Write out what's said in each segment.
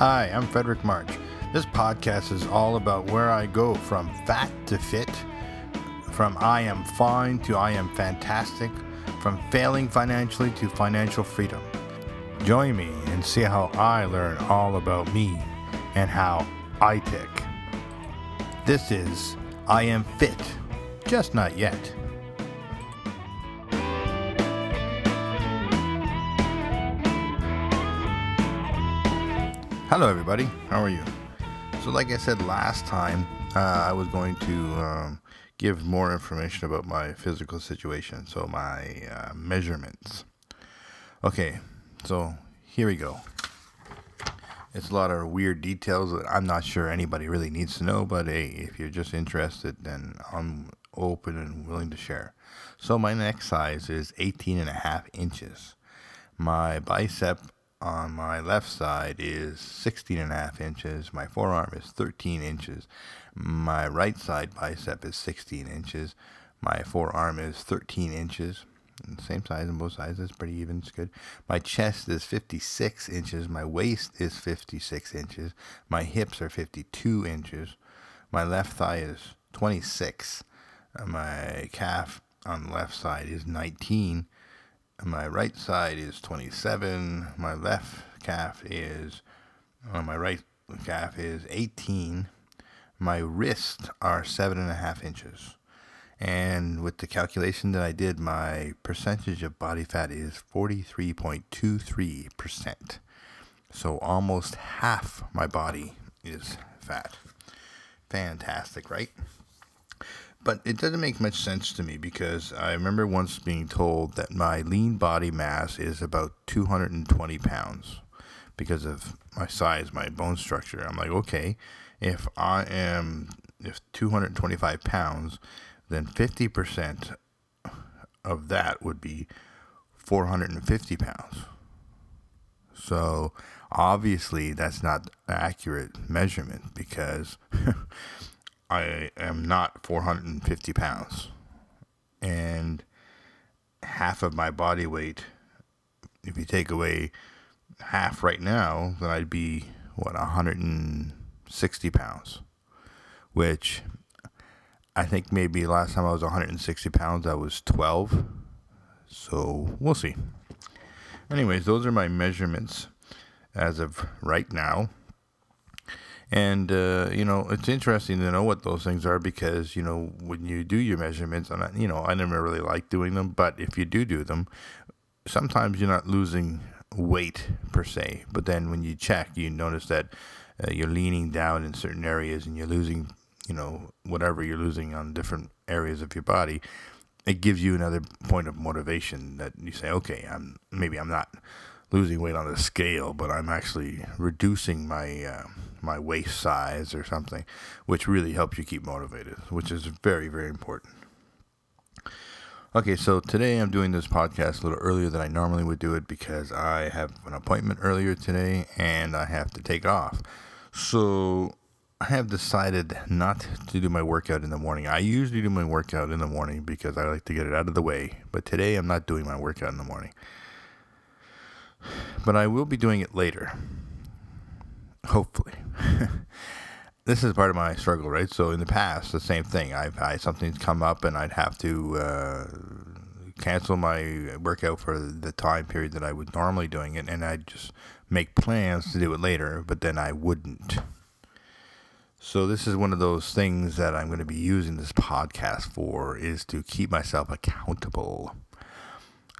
Hi, I'm Frederick March. This podcast is all about where I go from fat to fit, from I am fine to I am fantastic, from failing financially to financial freedom. Join me and see how I learn all about me and how I tick. This is I Am Fit, just not yet. Hello, everybody. How are you? So, like I said last time, uh, I was going to um, give more information about my physical situation, so my uh, measurements. Okay, so here we go. It's a lot of weird details that I'm not sure anybody really needs to know, but hey, if you're just interested, then I'm open and willing to share. So, my neck size is 18 and a half inches. My bicep on my left side is 16 and a half inches. My forearm is 13 inches. My right side bicep is 16 inches. My forearm is 13 inches. Same size on both sides. That's pretty even. It's good. My chest is 56 inches. My waist is 56 inches. My hips are 52 inches. My left thigh is 26. My calf on the left side is 19 my right side is 27. My left calf is, my right calf is 18. My wrists are seven and a half inches. And with the calculation that I did, my percentage of body fat is 43.23%. So almost half my body is fat. Fantastic, right? But it doesn't make much sense to me because I remember once being told that my lean body mass is about 220 pounds because of my size, my bone structure. I'm like, okay, if I am if 225 pounds, then 50% of that would be 450 pounds. So obviously that's not accurate measurement because I am not 450 pounds. And half of my body weight, if you take away half right now, then I'd be, what, 160 pounds. Which I think maybe last time I was 160 pounds, I was 12. So we'll see. Anyways, those are my measurements as of right now. And uh, you know, it's interesting to know what those things are because you know when you do your measurements, and you know, I never really like doing them, but if you do do them, sometimes you're not losing weight per se, but then when you check, you notice that uh, you're leaning down in certain areas and you're losing, you know, whatever you're losing on different areas of your body. It gives you another point of motivation that you say, okay, I'm maybe I'm not losing weight on the scale, but I'm actually reducing my uh, my waist size or something, which really helps you keep motivated, which is very very important. Okay, so today I'm doing this podcast a little earlier than I normally would do it because I have an appointment earlier today and I have to take off. So I have decided not to do my workout in the morning. I usually do my workout in the morning because I like to get it out of the way, but today I'm not doing my workout in the morning but I will be doing it later. Hopefully. this is part of my struggle, right? So in the past, the same thing. I've had something's come up and I'd have to uh, cancel my workout for the time period that I was normally doing it, and I'd just make plans to do it later, but then I wouldn't. So this is one of those things that I'm going to be using this podcast for is to keep myself accountable.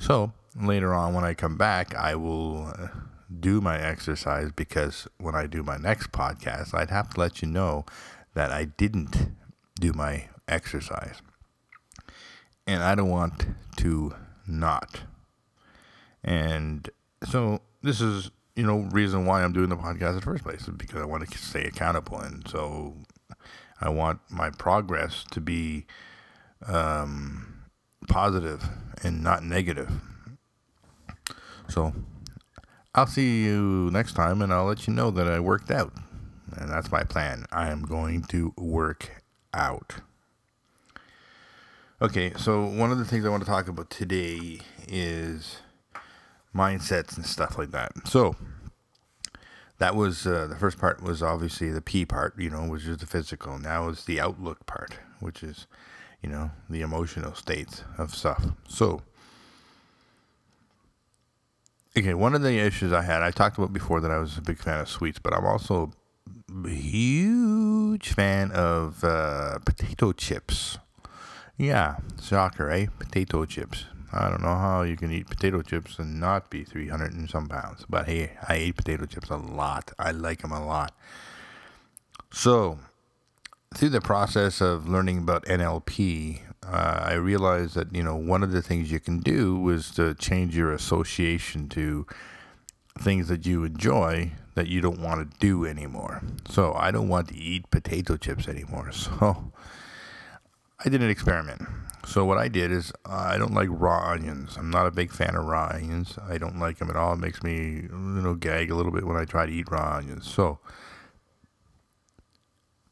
So later on when I come back, I will uh, do my exercise because when I do my next podcast, I'd have to let you know that I didn't do my exercise. And I don't want to not. And so this is, you know, reason why I'm doing the podcast in the first place is because I want to stay accountable. And so I want my progress to be um, positive and not negative so I'll see you next time and I'll let you know that I worked out. And that's my plan. I am going to work out. Okay, so one of the things I want to talk about today is mindsets and stuff like that. So, that was uh, the first part was obviously the P part, you know, which is the physical. Now is the outlook part, which is, you know, the emotional states of stuff. So, okay, one of the issues I had, I talked about before that I was a big fan of sweets, but I'm also a huge fan of uh, potato chips. Yeah, shocker, eh? Potato chips. I don't know how you can eat potato chips and not be 300 and some pounds. But hey, I eat potato chips a lot. I like them a lot. So, through the process of learning about NLP, uh, I realized that, you know, one of the things you can do was to change your association to things that you enjoy that you don't want to do anymore. So, I don't want to eat potato chips anymore. So, I did an experiment. So what I did is uh, I don't like raw onions. I'm not a big fan of raw onions. I don't like them at all. It makes me you know gag a little bit when I try to eat raw onions. So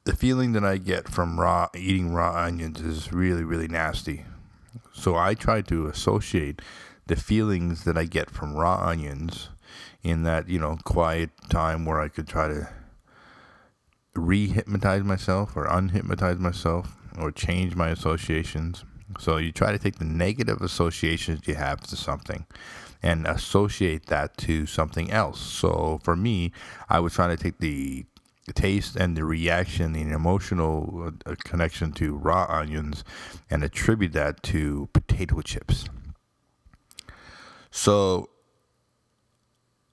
the feeling that I get from raw eating raw onions is really really nasty. So I try to associate the feelings that I get from raw onions in that you know quiet time where I could try to re-hypnotize myself or unhypnotize myself or change my associations. So you try to take the negative associations you have to something and associate that to something else. So for me, I was trying to take the taste and the reaction, the emotional uh, connection to raw onions, and attribute that to potato chips. So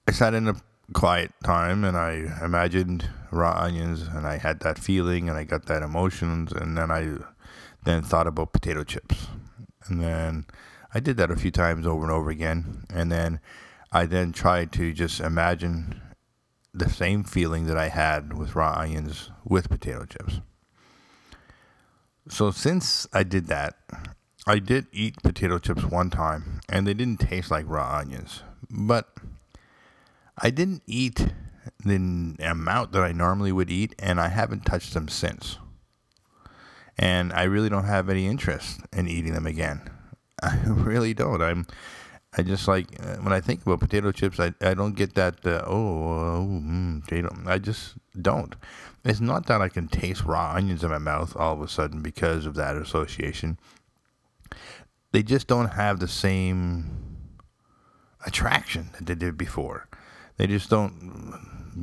I sat in a quiet time and I imagined raw onions and I had that feeling and I got that emotions and then I then thought about potato chips. And then I did that a few times over and over again. And then I then tried to just imagine the same feeling that I had with raw onions with potato chips. So since I did that, I did eat potato chips one time and they didn't taste like raw onions. But I didn't eat the amount that I normally would eat, and I haven't touched them since. And I really don't have any interest in eating them again. I really don't. I'm, I just like uh, when I think about potato chips, I, I don't get that uh, oh, oh mm, potato. I just don't. It's not that I can taste raw onions in my mouth all of a sudden because of that association. They just don't have the same attraction that they did before they just don't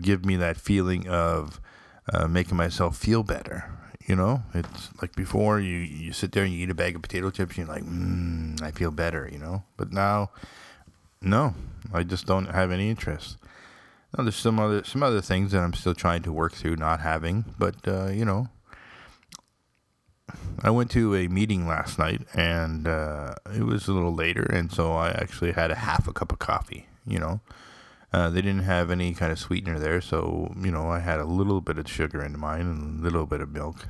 give me that feeling of uh, making myself feel better. You know, it's like before you you sit there and you eat a bag of potato chips and you're like, mm, I feel better. You know, but now, no, I just don't have any interest. Now, there's some other some other things that I'm still trying to work through not having, but uh, you know, I went to a meeting last night and uh, it was a little later, and so I actually had a half a cup of coffee. You know, uh, they didn't have any kind of sweetener there, so you know I had a little bit of sugar in mine and a little bit of milk.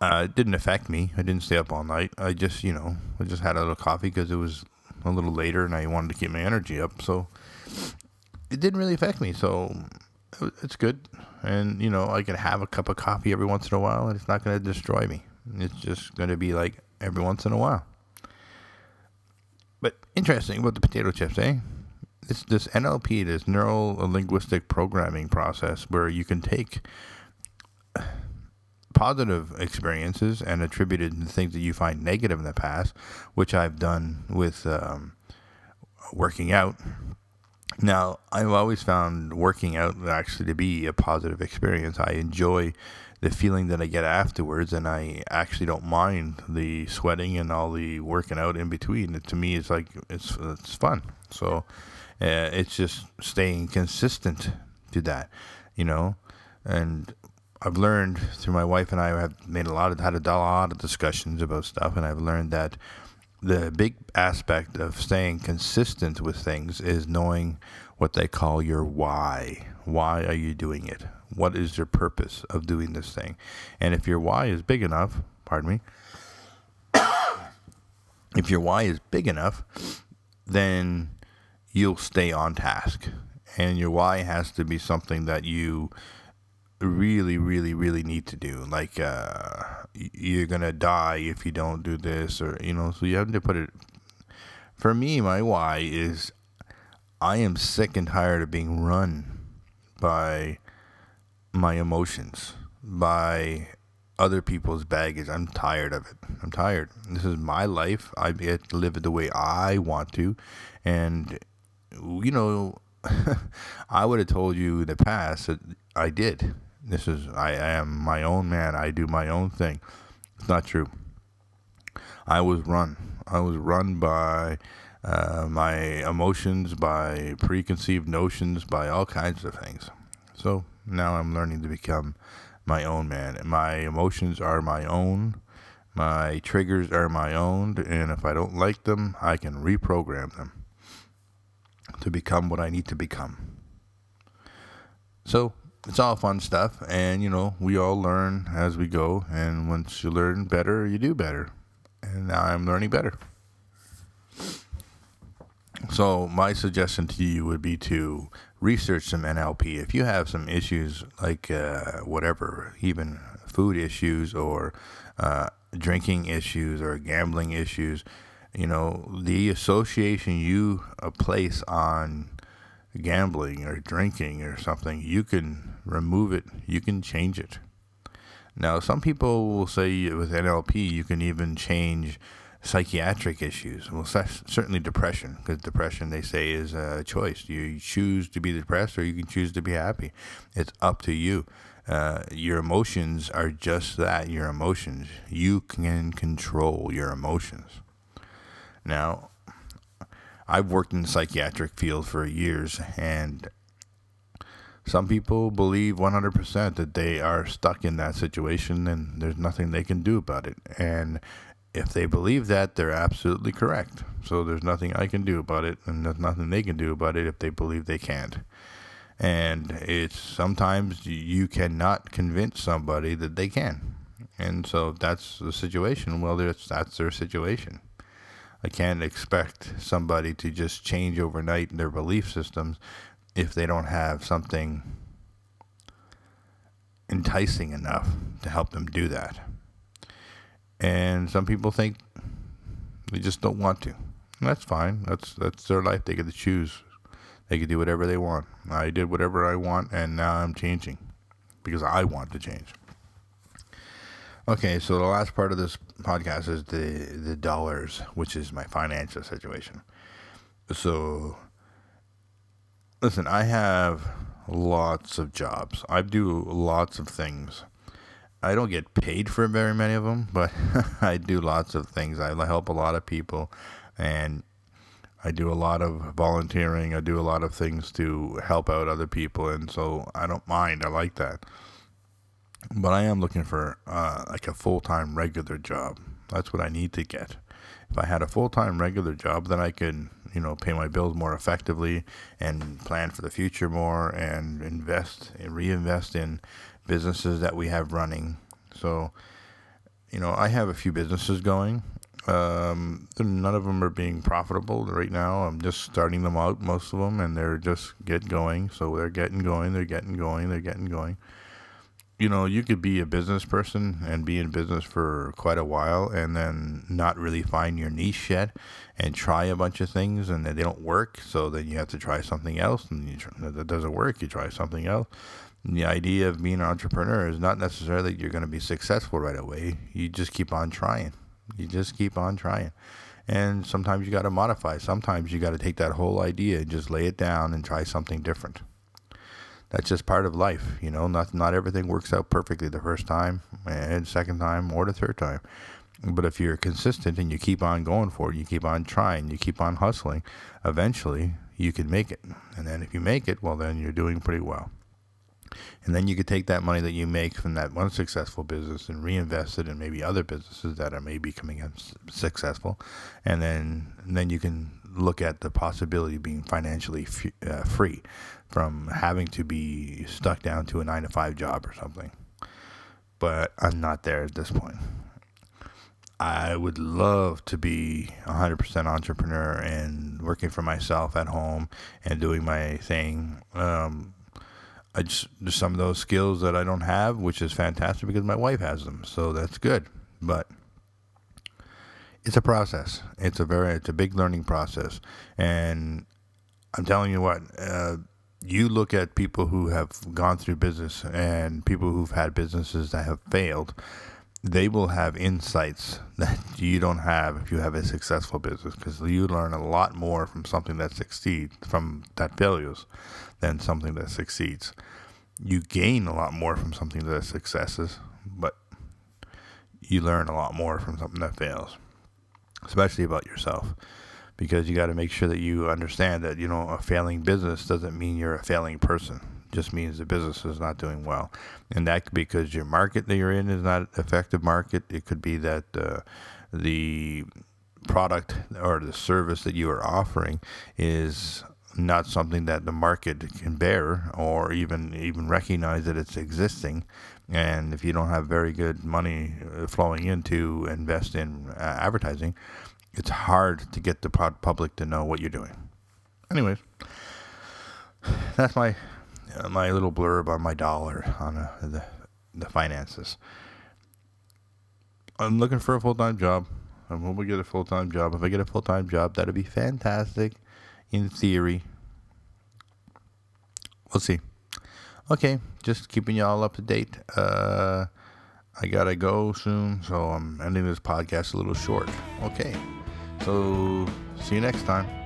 Uh, it didn't affect me. I didn't stay up all night. I just, you know, I just had a little coffee because it was a little later and I wanted to keep my energy up. So it didn't really affect me. So it's good. And, you know, I can have a cup of coffee every once in a while and it's not going to destroy me. It's just going to be like every once in a while. But interesting about the potato chips, eh? This this NLP, this neuro linguistic programming process, where you can take positive experiences and attribute it to things that you find negative in the past, which I've done with um, working out. Now, I've always found working out actually to be a positive experience. I enjoy the feeling that I get afterwards, and I actually don't mind the sweating and all the working out in between. It, to me, it's like it's it's fun. So uh, it's just staying consistent to that, you know. And I've learned through my wife and I have made a lot of had a lot of discussions about stuff, and I've learned that the big aspect of staying consistent with things is knowing what they call your why. Why are you doing it? What is your purpose of doing this thing? And if your why is big enough, pardon me, if your why is big enough, then you'll stay on task. And your why has to be something that you really, really, really need to do. Like, uh, you're going to die if you don't do this, or, you know, so you have to put it. For me, my why is I am sick and tired of being run by my emotions, by other people's baggage. I'm tired of it. I'm tired. This is my life. I get to live it the way I want to. And, you know, I would have told you in the past that I did. This is, I am my own man. I do my own thing. It's not true. I was run. I was run by uh, my emotions, by preconceived notions, by all kinds of things. So now I'm learning to become my own man. My emotions are my own. My triggers are my own. And if I don't like them, I can reprogram them to become what I need to become. So it's all fun stuff. And, you know, we all learn as we go. And once you learn better, you do better. And now I'm learning better. So my suggestion to you would be to research some NLP. If you have some issues like uh, whatever, even food issues or uh, drinking issues or gambling issues, you know, the association you uh, place on gambling or drinking or something, you can remove it, you can change it. Now, some people will say with NLP, you can even change psychiatric issues. Well, certainly depression, because depression, they say, is a choice. You choose to be depressed or you can choose to be happy. It's up to you. Uh, your emotions are just that your emotions. You can control your emotions. Now, I've worked in the psychiatric field for years, and some people believe 100% that they are stuck in that situation and there's nothing they can do about it. And if they believe that, they're absolutely correct. So there's nothing I can do about it, and there's nothing they can do about it if they believe they can't. And it's sometimes you cannot convince somebody that they can. And so that's the situation. Well, that's, that's their situation. I can't expect somebody to just change overnight in their belief systems if they don't have something enticing enough to help them do that. And some people think they just don't want to. And that's fine. That's that's their life. They get to choose. They can do whatever they want. I did whatever I want, and now I'm changing because I want to change. Okay, so the last part of this podcast is the the dollars, which is my financial situation. So, listen, I have lots of jobs. I do lots of things. I don't get paid for very many of them, but I do lots of things. I help a lot of people, and I do a lot of volunteering. I do a lot of things to help out other people, and so I don't mind. I like that. But I am looking for uh, like a full time regular job. That's what I need to get. If I had a full time regular job, then I could, you know, pay my bills more effectively and plan for the future more and invest and reinvest in businesses that we have running. So, you know, I have a few businesses going. Um, none of them are being profitable right now. I'm just starting them out, most of them, and they're just get going. So they're getting going, they're getting going, they're getting going. You know, you could be a business person and be in business for quite a while and then not really find your niche yet and try a bunch of things and they don't work. So then you have to try something else and you, that doesn't work. You try something else the idea of being an entrepreneur is not necessarily that you're going to be successful right away. You just keep on trying. You just keep on trying. And sometimes you got to modify. Sometimes you got to take that whole idea and just lay it down and try something different. That's just part of life, you know. Not not everything works out perfectly the first time, and second time, or the third time. But if you're consistent and you keep on going for it, you keep on trying, you keep on hustling, eventually you can make it. And then if you make it, well, then you're doing pretty well. And then you could take that money that you make from that one successful business and reinvest it in maybe other businesses that are maybe coming in successful. And then, and then you can look at the possibility of being financially f- uh, free from having to be stuck down to a nine to five job or something. But I'm not there at this point. I would love to be 100% entrepreneur and working for myself at home and doing my thing. Um, I just there's some of those skills that I don't have, which is fantastic because my wife has them, so that's good. But it's a process. It's a very it's a big learning process, and I'm telling you what, uh, you look at people who have gone through business and people who've had businesses that have failed, they will have insights that you don't have if you have a successful business because you learn a lot more from something that succeeds from that failures than something that succeeds. You gain a lot more from something that successes, but you learn a lot more from something that fails, especially about yourself because you got to make sure that you understand that you know a failing business doesn't mean you're a failing person it just means the business is not doing well. And that could be because your market that you're in is not effective market. It could be that uh, the product or the service that you are offering is not something that the market can bear or even even recognize that it's existing and if you don't have very good money uh, flowing in to invest in uh, advertising it's hard to get the public to know what you're doing. Anyways, that's my uh, my little blurb on my dollar on uh, the the finances. I'm looking for a full time job. I'm hoping to get a full time job. If I get a full time job, that'd be fantastic. In theory, we'll see. Okay, just keeping y'all up to date. Uh, I gotta go soon, so I'm ending this podcast a little short. Okay. So, see you next time.